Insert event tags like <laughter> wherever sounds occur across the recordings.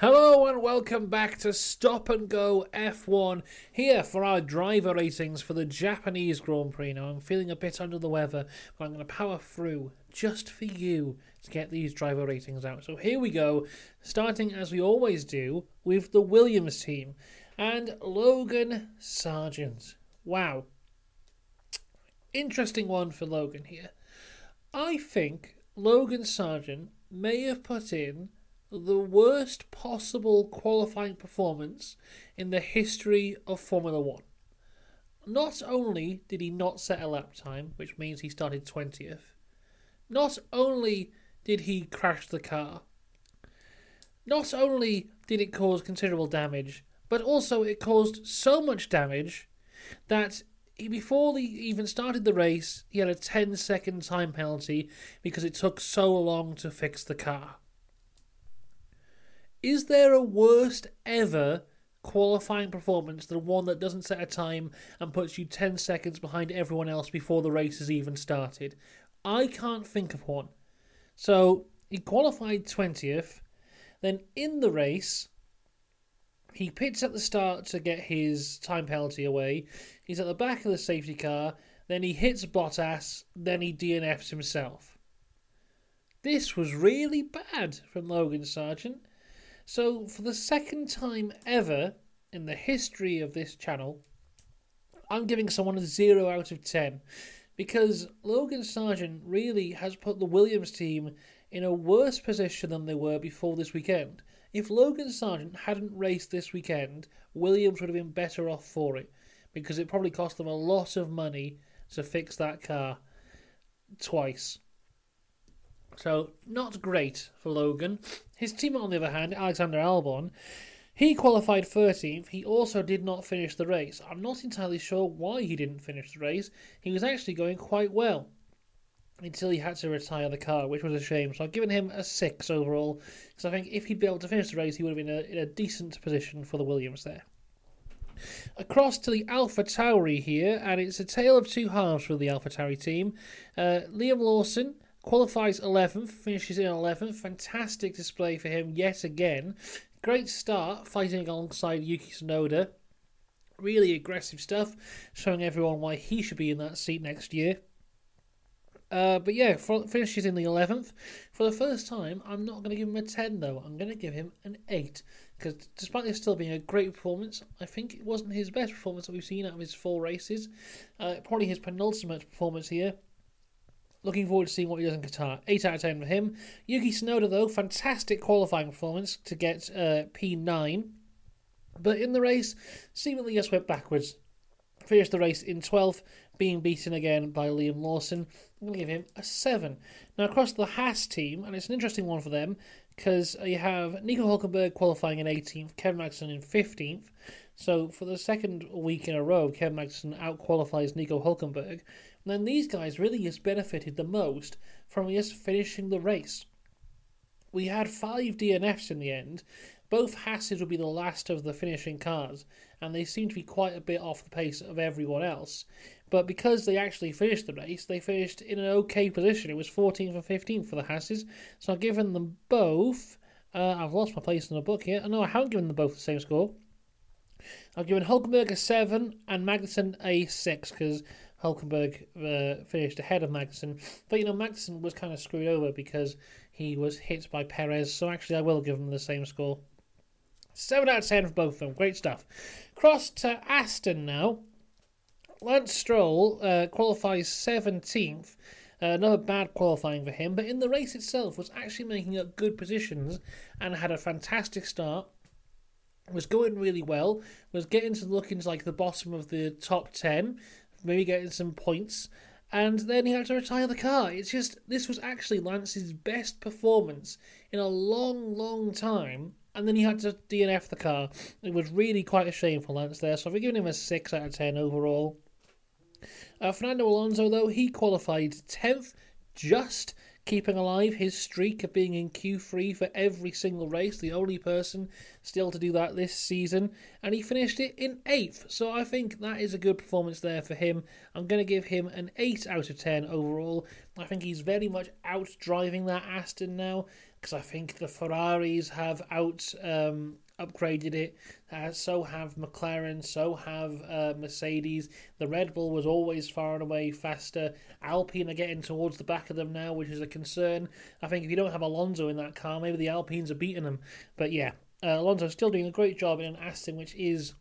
Hello and welcome back to Stop and Go F1 here for our driver ratings for the Japanese Grand Prix. Now, I'm feeling a bit under the weather, but I'm going to power through just for you to get these driver ratings out. So, here we go, starting as we always do with the Williams team and Logan Sargeant. Wow. Interesting one for Logan here. I think Logan Sargeant may have put in the worst possible qualifying performance in the history of Formula One. Not only did he not set a lap time, which means he started 20th, not only did he crash the car, not only did it cause considerable damage, but also it caused so much damage that he, before he even started the race, he had a 10 second time penalty because it took so long to fix the car. Is there a worst ever qualifying performance than one that doesn't set a time and puts you 10 seconds behind everyone else before the race has even started? I can't think of one. So he qualified 20th, then in the race, he pits at the start to get his time penalty away. He's at the back of the safety car, then he hits Bottas, then he DNFs himself. This was really bad from Logan Sargeant. So, for the second time ever in the history of this channel, I'm giving someone a 0 out of 10 because Logan Sargeant really has put the Williams team in a worse position than they were before this weekend. If Logan Sargeant hadn't raced this weekend, Williams would have been better off for it because it probably cost them a lot of money to fix that car twice. So, not great for Logan. His teammate, on the other hand, Alexander Albon, he qualified 13th. He also did not finish the race. I'm not entirely sure why he didn't finish the race. He was actually going quite well until he had to retire the car, which was a shame. So I've given him a 6 overall, because I think if he'd be able to finish the race, he would have been in a, in a decent position for the Williams there. Across to the Alpha Tauri here, and it's a tale of two halves for the Alpha Tauri team. Uh, Liam Lawson Qualifies 11th, finishes in 11th. Fantastic display for him yet again. Great start, fighting alongside Yuki Tsunoda. Really aggressive stuff, showing everyone why he should be in that seat next year. Uh, but yeah, finishes in the 11th. For the first time, I'm not going to give him a 10 though. I'm going to give him an 8. Because despite this still being a great performance, I think it wasn't his best performance that we've seen out of his four races. Uh, probably his penultimate performance here. Looking forward to seeing what he does in Qatar. 8 out of 10 for him. Yuki Tsunoda, though, fantastic qualifying performance to get uh, P9. But in the race, seemingly just went backwards. Finished the race in 12th, being beaten again by Liam Lawson. I'm going to give him a 7. Now, across the Haas team, and it's an interesting one for them, because you have Nico Hulkenberg qualifying in 18th, Kevin Magnussen in 15th. So for the second week in a row, Kevin Magnussen out qualifies Nico Hulkenberg. And then these guys really just benefited the most from just finishing the race. We had five DNFs in the end. Both Hasses would be the last of the finishing cars, and they seem to be quite a bit off the pace of everyone else. But because they actually finished the race, they finished in an okay position. It was 14th and 15th for the Hasses. So I've given them both. Uh, I've lost my place in the book here. No, I haven't given them both the same score. I've given Hulkenberg a 7 and Magnussen a 6 because Hulkenberg uh, finished ahead of Magnussen. But, you know, Magnussen was kind of screwed over because he was hit by Perez. So actually, I will give him the same score. 7 out of 10 for both of them. Great stuff. Cross to Aston now. Lance Stroll uh, qualifies 17th. Uh, another bad qualifying for him, but in the race itself was actually making up good positions and had a fantastic start was going really well, was getting to look into like the bottom of the top 10, maybe getting some points, and then he had to retire the car. It's just, this was actually Lance's best performance in a long, long time, and then he had to DNF the car. It was really quite a shame for Lance there, so I've given him a 6 out of 10 overall. Uh, Fernando Alonso, though, he qualified 10th, just keeping alive his streak of being in Q3 for every single race, the only person still to do that this season, and he finished it in 8th. So I think that is a good performance there for him. I'm going to give him an 8 out of 10 overall. I think he's very much out driving that Aston now. because I think the Ferraris have out um, upgraded it. Uh, so have McLaren, so have uh, Mercedes. The Red Bull was always far and away faster. Alpine are getting towards the back of them now, which is a concern. I think if you don't have Alonso in that car, maybe the Alpines are beating them. But yeah, uh, Alonso's still doing a great job in an Aston, which is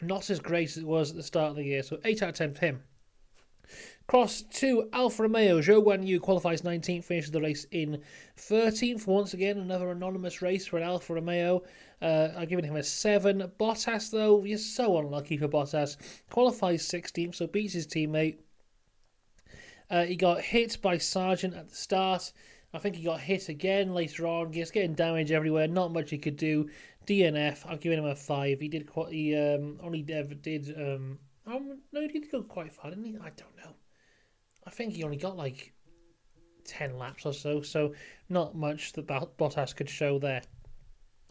not as great as it was at the start of the year. So 8 out of 10 for him. Cross to Alfa Romeo. Zhou Guan Yu qualifies 19th, finishes the race in 13th. Once again, another anonymous race for an Alfa Romeo. Uh, I've given him a 7. Bottas, though, is so unlucky for Bottas. Qualifies 16th, so beats his teammate. Uh, he got hit by Sargeant at the start. I think he got hit again later on. He's getting damage everywhere. Not much he could do. DNF. I've given him a five. He did quite. He um, only ever did. Um, um, no, he did go quite far, didn't he? I don't know. I think he only got like ten laps or so. So not much that Bottas could show there.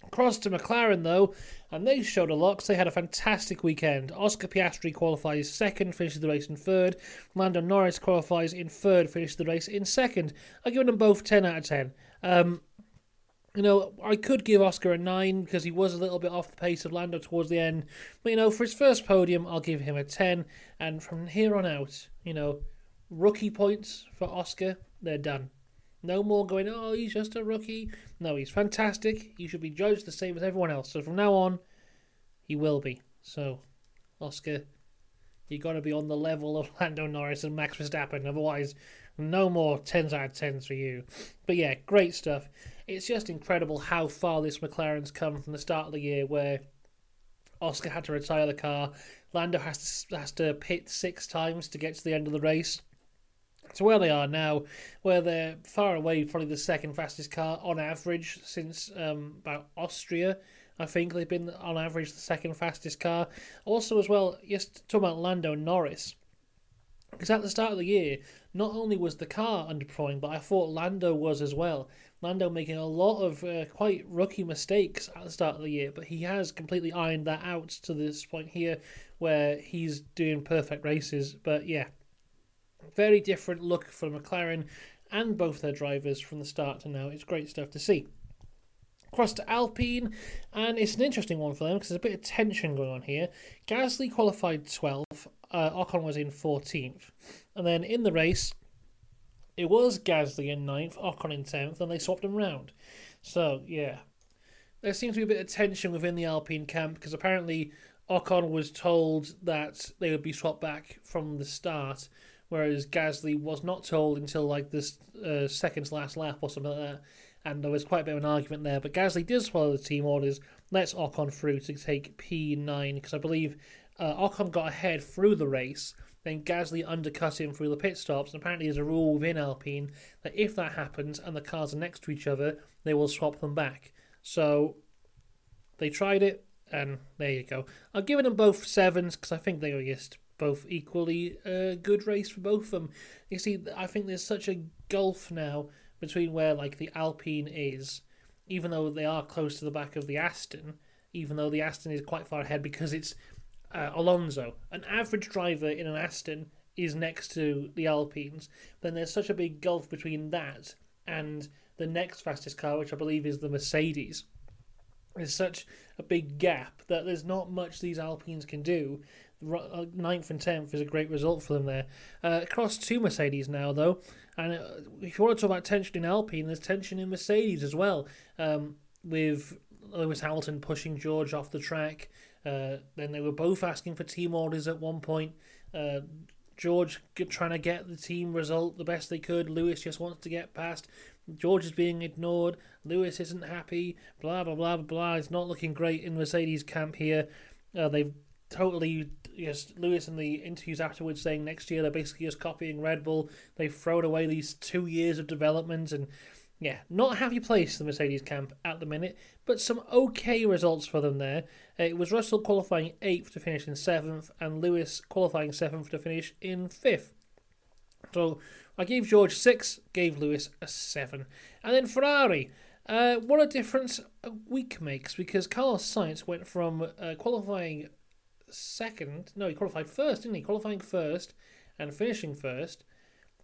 Cross to McLaren though, and they showed a lot because they had a fantastic weekend. Oscar Piastri qualifies second, finishes the race in third. Lando Norris qualifies in third, finishes the race in second. I've given them both 10 out of 10. Um, you know, I could give Oscar a 9 because he was a little bit off the pace of Lando towards the end. But, you know, for his first podium, I'll give him a 10. And from here on out, you know, rookie points for Oscar, they're done. No more going, oh, he's just a rookie. No, he's fantastic. He should be judged the same as everyone else. So from now on, he will be. So, Oscar, you got to be on the level of <laughs> Lando Norris and Max Verstappen. Otherwise, no more 10s out of 10s for you. But yeah, great stuff. It's just incredible how far this McLaren's come from the start of the year where Oscar had to retire the car. Lando has to, has to pit six times to get to the end of the race. So where they are now, where they're far away, probably the second fastest car on average since um, about Austria. I think they've been on average the second fastest car. Also, as well, just talking about Lando Norris, because at the start of the year, not only was the car underperforming, but I thought Lando was as well. Lando making a lot of uh, quite rookie mistakes at the start of the year, but he has completely ironed that out to this point here, where he's doing perfect races. But yeah, very different look for McLaren and both their drivers from the start to now. It's great stuff to see. Across to Alpine, and it's an interesting one for them because there's a bit of tension going on here. Gasly qualified 12th, uh, Ocon was in 14th. And then in the race, it was Gasly in 9th, Ocon in 10th, and they swapped them round. So, yeah. There seems to be a bit of tension within the Alpine camp because apparently Ocon was told that they would be swapped back from the start whereas Gasly was not told until like this uh, second to last lap or something like that. And there was quite a bit of an argument there. But Gasly did follow the team orders, Let's Ocon through to take P9 because I believe uh, Ocon got ahead through the race. Then Gasly undercut him through the pit stops. And apparently, there's a rule within Alpine that if that happens and the cars are next to each other, they will swap them back. So they tried it, and there you go. I've given them both sevens because I think they were just both equally uh, good race for both of them. You see, I think there's such a gulf now between where like the Alpine is, even though they are close to the back of the Aston, even though the Aston is quite far ahead because it's uh, Alonso. An average driver in an Aston is next to the Alpines. Then there's such a big gulf between that and the next fastest car, which I believe is the Mercedes. There's such a big gap that there's not much these Alpines can do uh, ninth and tenth is a great result for them there. Uh, across to Mercedes now, though, and uh, if you want to talk about tension in Alpine, there's tension in Mercedes as well, um, with Lewis Hamilton pushing George off the track. Uh, then they were both asking for team orders at one point. Uh, George trying to get the team result the best they could. Lewis just wants to get past. George is being ignored. Lewis isn't happy. Blah blah blah blah. It's not looking great in Mercedes camp here. Uh, they've totally just Lewis in the interviews afterwards saying next year they're basically just copying Red Bull. They've thrown away these two years of development and yeah, not a happy place the Mercedes camp at the minute, but some okay results for them there. Uh, it was Russell qualifying eighth to finish in seventh, and Lewis qualifying seventh to finish in fifth. So I gave George six, gave Lewis a seven, and then Ferrari. Uh, what a difference a week makes because Carlos Sainz went from uh, qualifying second. No, he qualified first, didn't he? Qualifying first and finishing first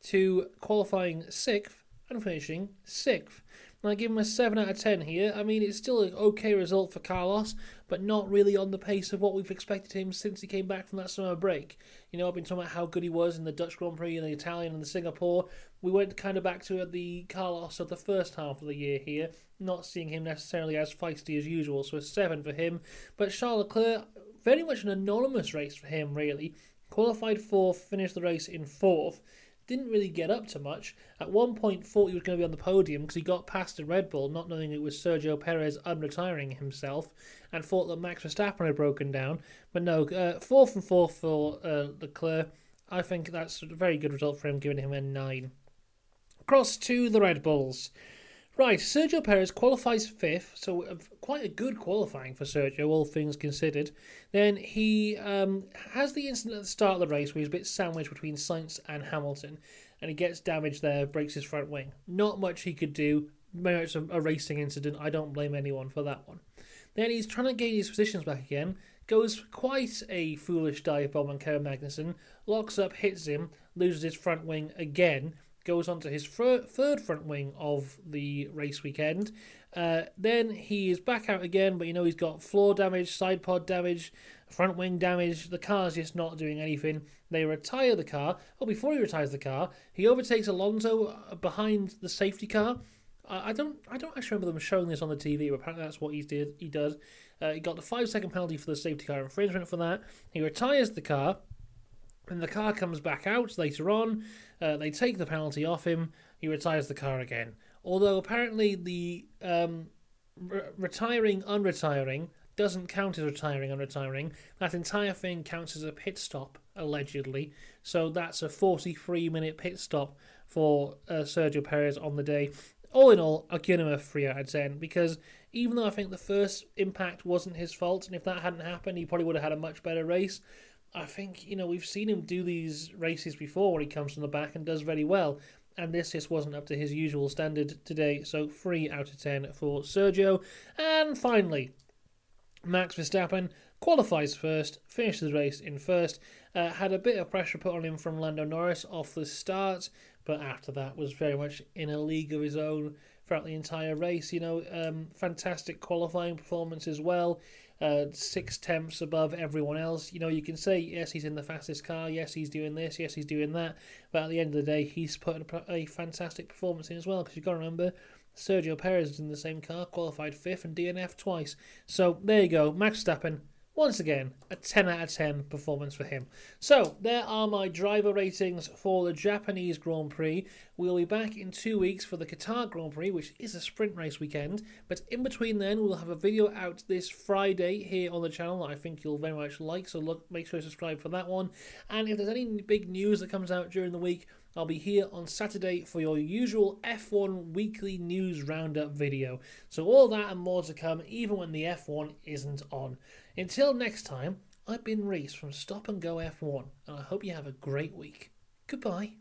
to qualifying sixth and finishing sixth. And I give him a 7 out of 10 here. I mean, it's still an okay result for Carlos, but not really on the pace of what we've expected him since he came back from that summer break. You know, I've been talking about how good he was in the Dutch Grand Prix and the Italian and the Singapore. We went kind of back to the Carlos of the first half of the year here, not seeing him necessarily as feisty as usual, so a 7 for him. But Charles Leclerc, very much an anonymous race for him, really. Qualified fourth, finished the race in fourth didn't really get up to much. At one point, thought he was going to be on the podium because he got past a Red Bull, not knowing it was Sergio Perez unretiring himself, and thought that Max Verstappen had broken down. But no, uh, fourth and fourth for uh, Leclerc. I think that's a very good result for him, giving him a nine. Across to the Red Bulls. Right, Sergio Perez qualifies fifth, so quite a good qualifying for Sergio, all things considered. Then he um, has the incident at the start of the race where he's a bit sandwiched between Sainz and Hamilton, and he gets damaged there, breaks his front wing. Not much he could do. Maybe it's a, a racing incident. I don't blame anyone for that one. Then he's trying to gain his positions back again, goes quite a foolish dive bomb on Kevin Magnussen, locks up, hits him, loses his front wing again, goes on to his third front wing of the race weekend. Uh, then he is back out again, but you know he's got floor damage, side pod damage, front wing damage. The car's just not doing anything. They retire the car. Oh, before he retires the car, he overtakes Alonso uh, behind the safety car. I don't, I don't actually remember them showing this on the TV, but apparently that's what he did. He does. Uh, he got the five second penalty for the safety car infringement for that. He retires the car. And the car comes back out later on. Uh, they take the penalty off him. He retires the car again. Although apparently the um, re- retiring, unretiring doesn't count as retiring, unretiring. That entire thing counts as a pit stop, allegedly. So that's a 43 minute pit stop for uh, Sergio Perez on the day. All in all, I'll give him a 3 out of 10 because even though I think the first impact wasn't his fault, and if that hadn't happened, he probably would have had a much better race. I think, you know, we've seen him do these races before where he comes from the back and does very well. And this just wasn't up to his usual standard today. So 3 out of 10 for Sergio. And finally, Max Verstappen qualifies first, finishes the race in first, uh, had a bit of pressure put on him from Lando Norris off the start, but after that was very much in a league of his own throughout the entire race. You know, um, fantastic qualifying performance as well uh, six tenths above everyone else. You know, you can say, yes, he's in the fastest car, yes, he's doing this, yes, he's doing that, but at the end of the day, he's put a, a fantastic performance in as well, because you've got to remember, Sergio Perez is in the same car, qualified fifth and DNF twice. So there you go, Max Verstappen once again, a 10 out of 10 performance for him. So, there are my driver ratings for the Japanese Grand Prix. We'll be back in two weeks for the Qatar Grand Prix, which is a sprint race weekend. But in between then, we'll have a video out this Friday here on the channel that I think you'll very much like. So, look, make sure you subscribe for that one. And if there's any big news that comes out during the week, I'll be here on Saturday for your usual F1 weekly news roundup video. So, all that and more to come, even when the F1 isn't on. Until next time, I've been Reese from Stop and Go F1, and I hope you have a great week. Goodbye.